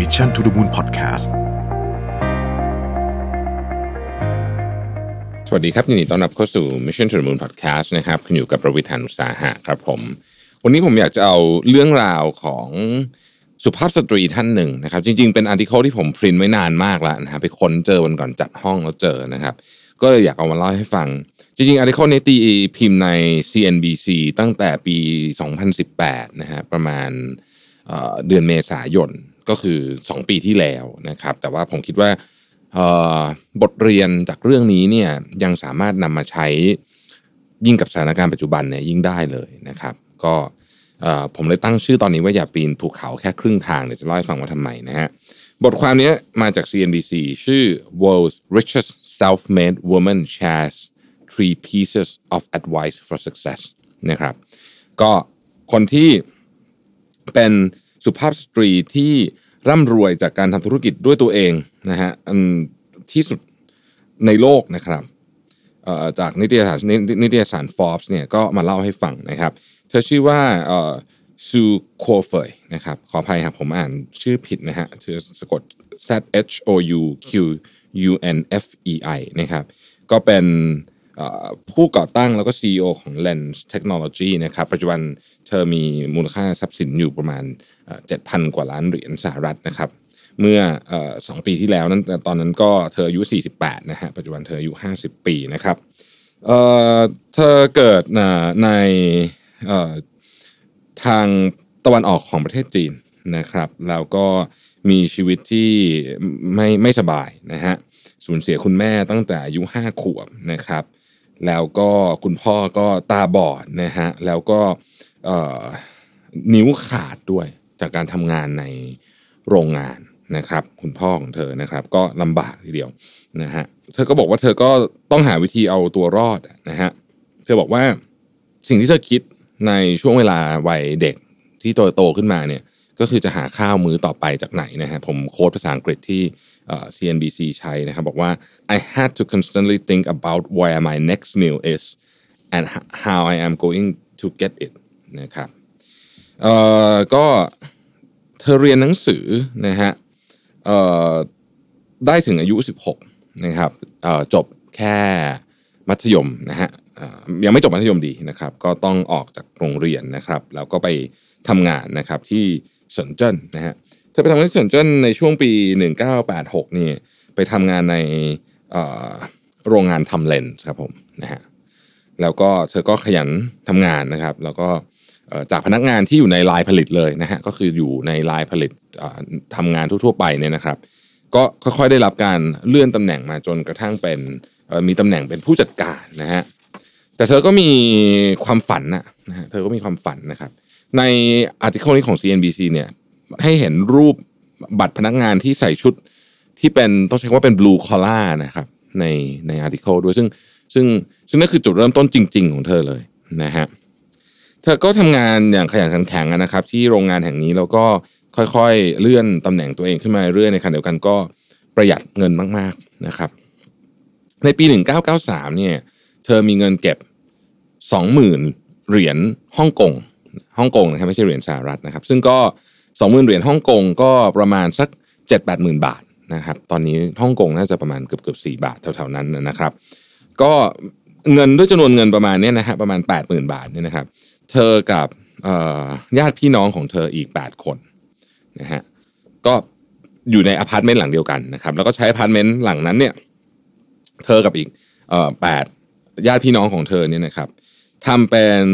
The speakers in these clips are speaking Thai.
Mission to the Moon Podcast สวัสดีครับยินดีต้อนรับเข้าสู่ Mission to the Moon Podcast นะครับคุณอยู่กับรวิศ หาญอุตสาหะครับผม วันนี้ผมอยากจะเอาเรื่องราวของสุภาพสตรีท่านหนึ่งนะครับ จริง ๆ เป็น article ที่ผมพรินไว้นานมากแล้วนะฮะไปค้นเจอวันก่อนจัดห้องแล้วเจอนะครับ ก็เลยอยากเอามาเล่าให้ฟัง จริง ๆอาร์ติเคิลนี้ตีพิมพ์ใน CNBC ตั้งแต่ปี 2018 นะฮะประมาณเเดือนเมษายน ก็คือ 2 ปีที่แล้วนะครับ แต่ว่าผมคิดว่าบทเรียนจากเรื่องนี้เนี่ยยังสามารถนำมาใช้ยิ่งกับสถานการณ์ปัจจุบันเนี่ยยิ่งได้เลยนะครับ ก็ผมเลยตั้งชื่อตอนนี้ว่าอย่าปีนภูเขาแค่ครึ่งทางเดี๋ยวจะเล่าให้ฟังว่าทำไมนะฮะบทความนี้มาจาก CNBC ชื่อ World's Richest Self-Made Woman Shares Three Pieces of Advice for Success นะครับ ก็คนที่เป็น สุภาพสตรีที่ร่ำรวยจากการทำธุรกิจด้วยตัวเองนะฮะอันที่สุดในโลกนะครับจากนิตยสารนิตยสาร Forbes เนี่ยก็มาเล่าให้ฟังนะครับ เธอชื่อว่าซูโคเฟยนะครับขออภัยครับผมอ่านชื่อผิดนะฮะเธอสะกด Z H O U Q U N F E I นะครับก็เป็น ผู้ก่อตั้งแล้วก็ CEO ของ Lens Technology นะครับปัจจุบันเธอมีมูลค่าทรัพย์สินอยู่ประมาณเจ็ดพันกว่าล้านเหรียญสหรัฐนะครับเมื่อสองปีที่แล้วนั้นตอนนั้นก็เธออายุ 48 นะฮะปัจจุบันเธออายุ 50 ปีนะครับเธอเกิดในทางตะวันออกของประเทศจีนนะครับแล้วก็มีชีวิตที่ไม่ไม่สบายนะฮะสูญเสียคุณแม่ตั้งแต่อายุห้าขวบนะครับ แล้วก็คุณพ่อก็ตาบอดนะฮะแล้วก็นิ้วขาดด้วยจากการทำงานในโรงงานนะครับ คุณพ่อของเธอนะครับ ก็ลำบากทีเดียวนะฮะเธอก็บอกว่าเธอก็ต้องหาวิธีเอาตัวรอดนะฮะเธอบอกว่าสิ่งที่เธอคิดในช่วงเวลาวัยเด็กที่โตโตขึ้นมาเนี่ย ก็คือจะหาข้าวมื้อต่อไปจากไหนนะฮะผมโค้ดภาษาอังกฤษที่ CNBC ใช้นะครับบอกว่า I had to constantly think about where my next meal is and how I am going to get it นะครับเอ่อก็เธอเรียนหนังสือนะฮะเอ่อได้ถึงอายุ 16นะครับเอ่อจบแค่มัธยมนะฮะยังไม่จบมัธยมดีนะครับ ก็ต้องออกจากโรงเรียนนะครับ แล้วก็ไปทำงานนะครับที่ เซินเจิ้นนะฮะเธอไปทำงานที่เซินเจิ้นในช่วงปี 1986นี่ไปทำงานในโรงงานทำเลนส์ครับผมนะฮะแล้วก็เธอก็ขยันทำงานนะครับ แล้วก็จากพนักงานที่อยู่ในลายผลิตเลยนะฮะก็คืออยู่ในลายผลิตทำงานทั่ว ๆ ไปเนี่ยนะครับ ก็ค่อยๆได้รับการเลื่อนตำแหน่งมาจนกระทั่งเป็นมีตำแหน่งเป็นผู้จัดการนะฮะแต่เธอก็มีความฝันนะนะฮะเธอก็มีความฝันนะครับ ในอาร์ติเคิลนี้ของ CNBC เนี่ยให้เห็นรูปบัตรพนักงานที่ใส่ชุดที่เป็นต้องใช้คว่าเป็น blue collar นะครับในในอาร์ติเคิลด้วยซึ่งซึ่งซึ่งนั่นคือจุดเริ่มต้นจริง ๆ ของเธอเลยนะฮะเธอก็ทำงานอย่างขยันขันแข็งนะครับ ที่โรงงานแห่งนี้แล้วก็ค่อยๆ เลื่อนตำแหน่งตัวเองขึ้นมาเรื่อยในขณะเดียวกันก็ประหยัดเงินมากๆนะครับ ในปี 1993เนี่ยเธอมีเงินเก็บ 20,000 เหรียญฮ่องกง ฮ่องกงนะครับไม่ใช่เหรียญสหรัฐนะครับ ซึ่งก็20,000เหรียญฮ่องกงก็ประมาณสัก7-80,000บาทนะครับ ตอนนี้ฮ่องกงน่าจะประมาณเกือบเกือบ4บาทแถวๆนั้นนะครับ ก็เงินด้วยจำนวนเงินประมาณนี้นะฮะประมาณ 80,000 บาทเนี่ยนะครับ เธอกับญาติพี่น้องของเธออีก 8 คนนะฮะก็อยู่ในอพาร์ตเมนต์หลังเดียวกันนะครับ แล้วก็ใช้อพาร์ตเมนต์หลังนั้นเนี่ย เธอกับอีกแปดญาติพี่น้องของเธอเนี่ยนะครับทำเป็น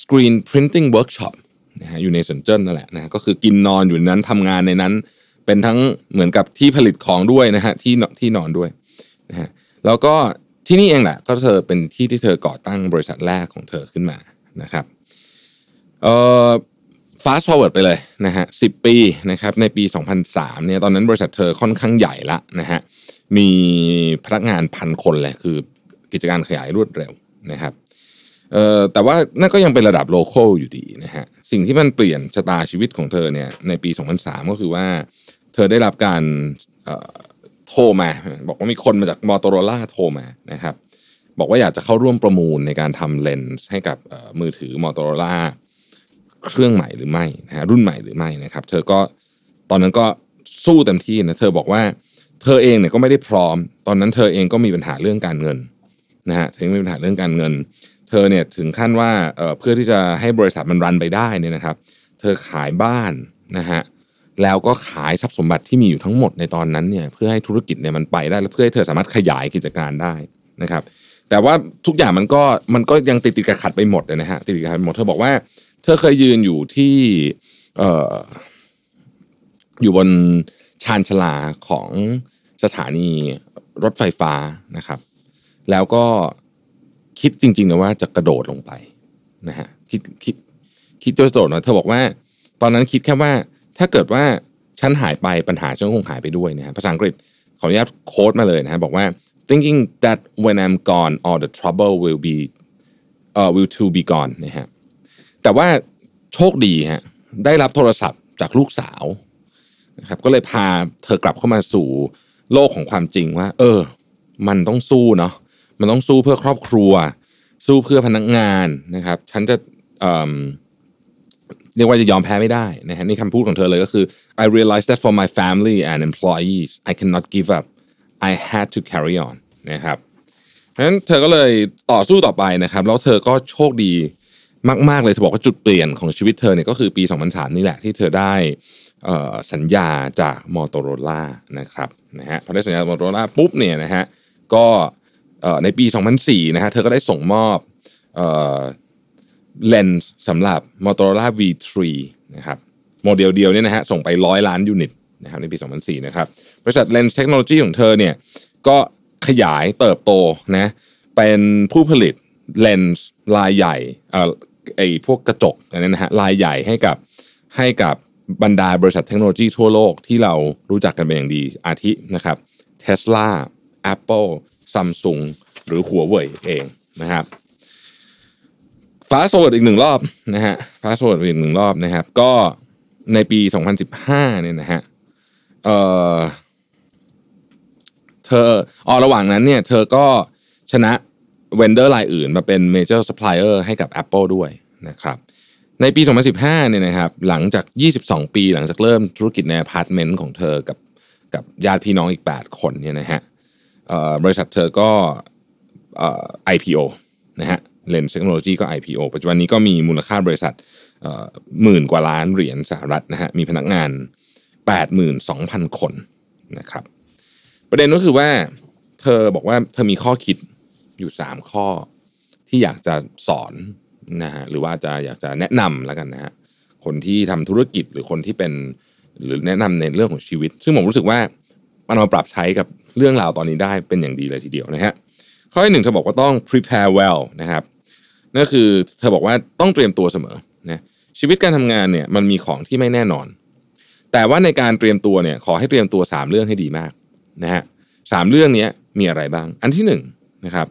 screen printing workshop นะฮะอยู่ในเซินเจิ้นนั่นแหละนะฮะก็คือกินนอนอยู่ในนั้นทำงานในนั้น เป็นทั้งเหมือนกับที่ผลิตของด้วยนะฮะที่ที่นอนด้วยนะฮะแล้วก็ที่นี่เองแหละก็เธอเป็นที่ที่เธอก่อตั้งบริษัทแรกของเธอขึ้นมานะครับเอ่อ fast forward ไปเลยนะฮะสิปีนะครับในปี 2003เนี่ยตอนนั้นบริษัทเธอค่อนข้างใหญ่ละนะฮะมีพนักงานพันคนเลยคือกิจการขยายรวดเร็วนะครับ เอ่อแต่ว่านั่นก็ยังเป็นระดับโลเคอลอยู่ดีนะฮะสิ่งที่มันเปลี่ยนชะตาชีวิตของเธอเนี่ยในปี 2003 ก็คือว่า เธอได้รับการออโทรมา บอกว่ามีคนมาจาก Motorola โทรมานะครับบอกว่าอยากจะเข้าร่วมประมูลในการทำเลนส์ให้กับออมือถือ Motorola เครื่องใหม่หรือไม่นะฮะรุ่นใหม่หรือไม่นะครับ เธอก็ตอนนั้นก็สู้เต็มที่นะเธอบอกว่าเธอเองเนี่ยก็ไม่ได้พร้อม ตอนนั้นเธอเองก็มีปัญหาเรื่องการเงินนะฮะเธอมีปัญหาเรื่องการเงิน เธอเนี่ยถึงขั้นว่าเพื่อที่จะให้บริษัทมันรันไปได้เนี่ยนะครับ เธอขายบ้านนะฮะแล้วก็ขายทรัพย์สมบัติที่มีอยู่ทั้งหมดในตอนนั้นเนี่ยเพื่อให้ธุรกิจเนี่ยมันไปได้และเพื่อให้เธอสามารถขยายกิจการได้นะครับ แต่ว่าทุกอย่างมันก็มันก็ยังติดติดกับขัดไปหมดเลยนะฮะติดติดขัดหมดเธอบอกว่า เธอเคยยืนอยู่ที่เอ่ออยู่บนชานชลาของสถานีรถไฟฟ้านะครับ แล้วก็ คิดจริงๆนะว่าจะกระโดดลงไปนะฮะคิดคิดคิดจะกระโดดนะเธอบอกว่า ตอนนั้นคิดแค่ว่าถ้าเกิดว่าฉันหายไปปัญหาฉันคงหายไปด้วยนะฮะภาษาอังกฤษขออนุญาตโค้ดมาเลยนะฮะบอกว่า thinking that when I'm gone all the trouble will be uh, will to be gone นะฮะแต่ว่าโชคดีฮะได้รับโทรศัพท์จากลูกสาวนะครับก็เลยพาเธอกลับเข้ามาสู่โลกของความจริงว่า เออ มันต้องสู้เนาะ มันต้องสู้เพื่อครอบครัว สู้เพื่อพนักงานนะครับ ฉันจะเรียกว่าจะยอมแพ้ไม่ได้นะฮะนี่คำพูดของเธอเลยก็คือ I realized that for my family and employees I cannot give up I had to carry on นะครับเพราะฉะนั้นเธอก็เลยต่อสู้ต่อไปนะครับ แล้วเธอก็โชคดีมากๆเลยจะบอกว่าจุดเปลี่ยนของชีวิตเธอเนี่ยก็คือปี 2003 นี่แหละที่เธอได้สัญญาจากมอ t o r o l a นะครับนะฮะพอได้สัญญามอ t o r o l a ปุ๊บเนี่ยนะฮะก็ ในปี 2004นะฮะเธอก็ได้ส่งมอบเลนส์สำหรับ Motorola V3 นะครับโมเดลเดียวเนี่ยนะฮะส่งไปร้อยล้านยูนิตนะครับในปี 2004 นะครับบริษัทเลนส์เทคโนโลยีของเธอเนี่ยก็ขยายเติบโตนะเป็นผู้ผลิตเลนส์ลายใหญ่เอ่อไอพวกกระจกอันนี้นะฮะลายใหญ่ให้กับให้กับบรรดาบริษัทเทคโนโลยีทั่วโลกที่เรารู้จักกันเป็นอย่างดีอาทินะครับ Tesla Apple Samsung หรือหัวเว่ยเองนะครับฟาสโซดอีกหนึ่งรอบนะฮะฟาสโซดอีกหนึ่งรอบนะครับ ก็ในปี 2015เนี่ยนะฮะเออเธออ๋อระหว่างนั้นเนี่ยเธอก็ชนะ vendor รายอื่นมาเป็น major supplier ให้กับ Apple ด้วยนะครับ ในปี 2015เนี่ยนะครับหลังจาก 22 ปีหลังจากเริ่มธุรกิจในอพาร์ตเมนต์ของเธอกับกับญาติพี่น้องอีก 8 คนเนี่ยนะฮะ บริษัทเธอก็ IPO นะฮะ Lens Technology ก็ IPO ปัจจุบันนี้ก็มีมูลค่าบริษัทหมื่นกว่าล้านเหรียญสหรัฐนะฮะมีพนักงาน 82,000 คนนะครับ ประเด็นก็คือว่าเธอบอกว่าเธอมีข้อคิดอยู่ 3 ข้อที่อยากจะสอนนะฮะหรือว่าจะอยากจะแนะนำแล้วกันนะฮะคนที่ทำธุรกิจหรือคนที่เป็นหรือแนะนำในเรื่องของชีวิต ซึ่งผมรู้สึกว่า มันมาปรับใช้กับเรื่องราวตอนนี้ได้เป็นอย่างดีเลยทีเดียวนะฮะข้อที่หนึ่งเธอบอกว่าต้อง prepare well นะครับนั่นคือเธอบอกว่าต้องเตรียมตัวเสมอนะชีวิตการทำงานเนี่ยมันมีของที่ไม่แน่นอน แต่ว่าในการเตรียมตัวเนี่ยขอให้เตรียมตัว 3 เรื่องให้ดีมากนะฮะสามเรื่องนี้มีอะไรบ้าง อันที่1นนะครับ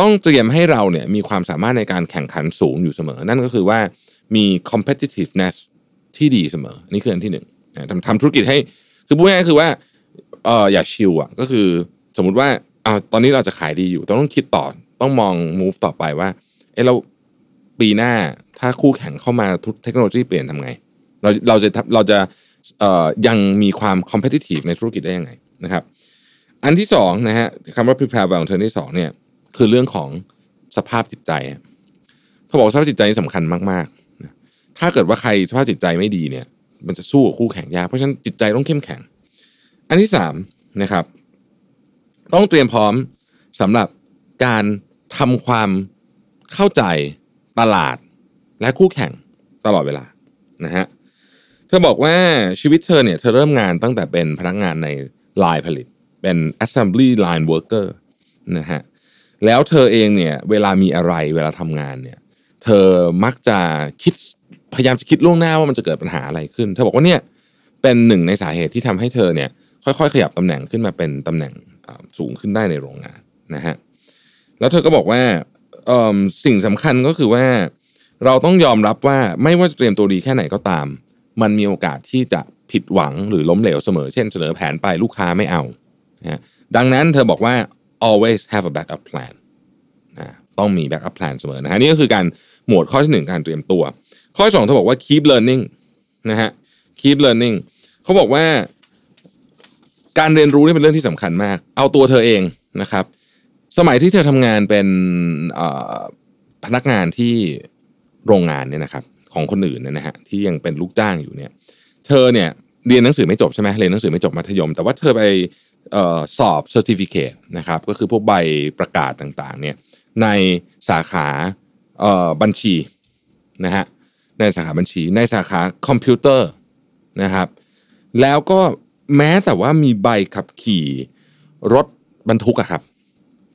ต้องเตรียมให้เราเนี่ยมีความสามารถในการแข่งขันสูงอยู่เสมอ นั่นก็คือว่ามี competitiveness ที่ดีเสมอนี่คืออันที่หนึ่งทำทำธุรกิจให้คือพูดง่ายๆคือว่า เอออย่าชิลอะก็คือสมมุติว่าเอาตอนนี้เราจะขายดีอยู่ต้องคิดต่อต้องมอง move ต่อไปว่าเออเราปีหน้าถ้าคู่แข่งเข้ามาทุกเทคโนโลยีเปลี่ยนทำไง เราเราจะเราจะเอ่อยังมีความ competitive ในธุรกิจได้ยังไงนะครับ อันที่สองนะฮะคำว่า prepare well ของเธอที่สองเนี่ยคือเรื่องของสภาพจิตใจเขาบอกสภาพจิตใจนี่สำคัญมากๆถ้าเกิดว่าใครสภาพจิตใจไม่ดีเนี่ย มันจะสู้กับคู่แข่งยากเพราะฉะนั้นจิตใจต้องเข้มแข็ง อันที่สามนะครับ ต้องเตรียมพร้อมสำหรับการทำความเข้าใจตลาดและคู่แข่งตลอดเวลานะฮะเธอบอกว่าชีวิตเธอเนี่ยเธอเริ่มงานตั้งแต่เป็นพนักงานในลายผลิต เป็น assembly line worker นะฮะแล้วเธอเองเนี่ยเวลามีอะไรเวลาทำงานเนี่ยเธอมักจะคิดพยายามจะคิดล่วงหน้าว่ามันจะเกิดปัญหาอะไรขึ้น เธอบอกว่าเนี่ยเป็นหนึ่งในสาเหตุที่ทำให้เธอเนี่ย ค่อยๆ ขยับตำแหน่งขึ้นมาเป็นตำแหน่งสูงขึ้นได้ในโรงงานนะฮะแล้วเธอก็บอกว่าสิ่งสำคัญก็คือว่า เราต้องยอมรับว่าไม่ว่าจะเตรียมตัวดีแค่ไหนก็ตาม มันมีโอกาสที่จะผิดหวังหรือล้มเหลวเสมอ เช่นเสนอแผนไปลูกค้าไม่เอานะดังนั้นเธอบอกว่า always have a backup plan นะต้องมี backup plan เสมอนะฮะนี่ก็คือการหมวดข้อที่หนึ่งการเตรียมตัว ข้อที่สองเธอบอกว่า keep learning นะฮะ keep learning เขาบอกว่า การเรียนรู้นี่เป็นเรื่องที่สำคัญมาก เอาตัวเธอเองนะครับ สมัยที่เธอทำงานเป็นพนักงานที่โรงงานเนี่ยนะครับ ของคนอื่นเนี่ยนะฮะที่ยังเป็นลูกจ้างอยู่เนี่ย เธอเนี่ยเรียนหนังสือไม่จบใช่ไหมเรียนหนังสือไม่จบมัธยม แต่ว่าเธอไปสอบเซอร์ติฟิเคตนะครับ ก็คือพวกใบประกาศต่างๆ เนี่ยในสาขาบัญชีนะฮะในสาขาบัญชี ในสาขาคอมพิวเตอร์นะครับ แล้วก็ แม้แต่ว่ามีใบขับขี่รถบรรทุกอะครับ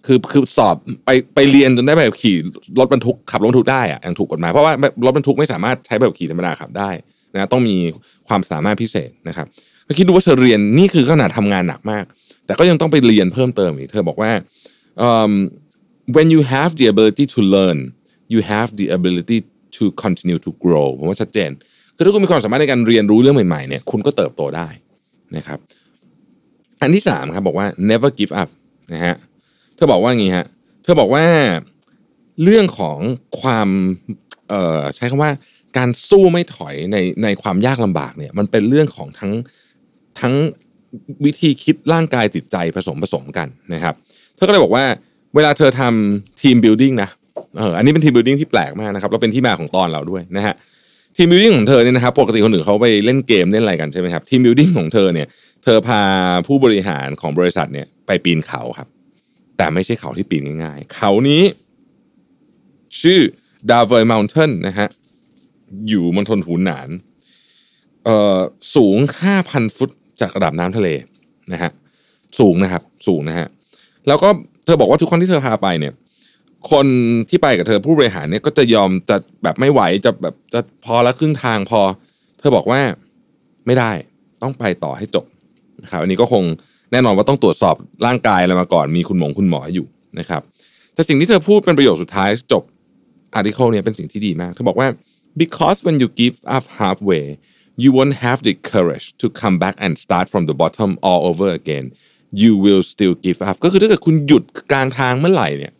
คือคือสอบไปไปเรียนจนได้ใบขับขี่รถบรรทุกขับรถบรรทุกได้อะอย่างถูกกฎหมายเพราะว่ารถบรรทุกไม่สามารถใช้ใบขับขี่ธรรมดาขับได้นะต้องมีความสามารถพิเศษนะครับก็คิดดูว่าเธอเรียนนี่คือขนาดทำงานหนักมาก แต่ก็ยังต้องไปเรียนเพิ่มเติมอีกเธอบอกว่า um, when you have the ability to learn you have the ability to continue to grow ผมว่าชัดเจนคือถ้าคุณมีความสามารถในการเรียนรู้เรื่องใหม่ๆเนี่ยคุณก็เติบโตได้ นะครับ อันที่สามครับบอกว่า never give up นะฮะเธอบอกว่างี้ฮะเธอบอกว่าเรื่องของความเอ่อใช้คำว่าการสู้ไม่ถอยในในความยากลำบากเนี่ย มันเป็นเรื่องของทั้งทั้งวิธีคิดร่างกายจิตใจผสมผสมกันนะครับ เธอก็เลยบอกว่า เวลาเธอทำ team building นะเอออันนี้เป็น team building ที่แปลกมากนะครับ แล้วเป็นที่มาของตอนเราด้วยนะฮะ team building ของเธอเนี่ยนะครับปกติคนอื่นเขาไปเล่นเกมเล่นอะไรกันใช่ไหมครับ team building ของเธอเนี่ยเธอพาผู้บริหารของบริษัทเนี่ยไปปีนเขาครับ แต่ไม่ใช่เขาที่ปีนง่ายๆ เขานี้ ชื่อ Dawei Mountain นะฮะอยู่มณฑลหูหนานเอ่อสูง 5,000 ฟุตจากระดับน้ำทะเลนะฮะสูงนะครับ สูงนะฮะแล้วก็เธอบอกว่าทุกคนที่เธอพาไปเนี่ย คนที่ไปกับเธอผู้บริหารเนี่ยก็จะยอมจะแบบไม่ไหวจะแบบจะพอละครึ่งทางพอ เธอบอกว่าไม่ได้ต้องไปต่อให้จบนะครับอันนี้ก็คงแน่นอนว่าต้องตรวจสอบร่างกายอะไรมาก่อนมีคุณหมอคุณหมออยู่นะครับแต่สิ่งที่เธอพูดเป็นประโยคสุดท้ายจบอาร์ติเคิลเนี่ยเป็นสิ่งที่ดีมากเธอบอกว่า because when you give up halfway you won't have the courage to come back and start from the bottom all over again you will still give up ก็คือถ้าเกิดคุณหยุดกลางทางเมื่อไหร่เนี่ย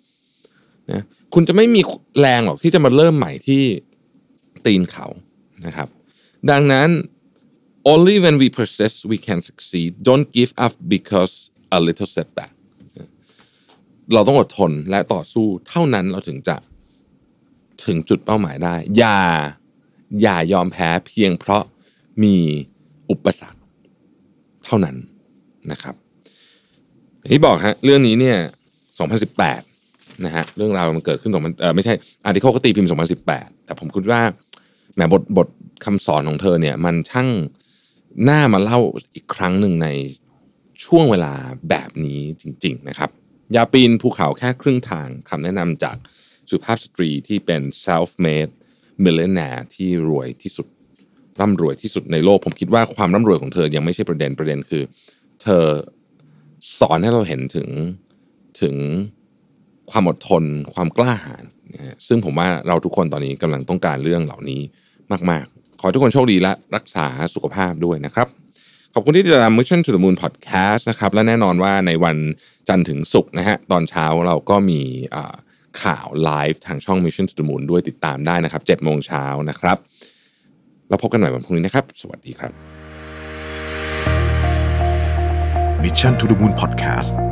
นะคุณจะไม่มีแรงหรอกที่จะมาเริ่มใหม่ที่ตีนเขานะครับ ดังนั้น only when we persist we can succeed don't give up because a little setback เราต้องอดทนและต่อสู้เท่านั้นเราถึงจะถึงจุดเป้าหมายได้ อย่าอย่ายอมแพ้เพียงเพราะมีอุปสรรคเท่านั้นนะครับที่บอกฮะเรื่องนี้เนี่ย 2018 นะฮะเรื่องราวมันเกิดขึ้น2000เออไม่ใช่อาร์ติเคิลก็ตีพิมพ์2018 แต่ผมคิดว่าแหมบทบทคำสอนของเธอเนี่ย มันช่างน่ามาเล่าอีกครั้งหนึ่งในช่วงเวลาแบบนี้จริง ๆ นะครับ อย่าปีนภูเขาแค่ครึ่งทางคำแนะนำจากสุภาพสตรีที่เป็น self-made millionaire ที่รวยที่สุดร่ำรวยที่สุดในโลก ผมคิดว่าความร่ำรวยของเธอยังไม่ใช่ประเด็นประเด็นคือ เธอสอนให้เราเห็นถึงถึง ความอดทน ความกล้าหาญซึ่งผมว่าเราทุกคนตอนนี้กำลังต้องการเรื่องเหล่านี้มากๆ ขอทุกคนโชคดีและรักษาสุขภาพด้วยนะครับ ขอบคุณที่ติดตาม Mission to the Moon Podcast นะครับ และแน่นอนว่าในวันจันทร์ถึงศุกร์นะฮะตอนเช้าเราก็มีข่าวไลฟ์ทางช่อง Mission to the Moon ด้วยติดตามได้นะครับ7โมงเช้านะครับ แล้วพบกันใหม่วันพรุ่งนี้นะครับ สวัสดีครับ Mission to the Moon Podcast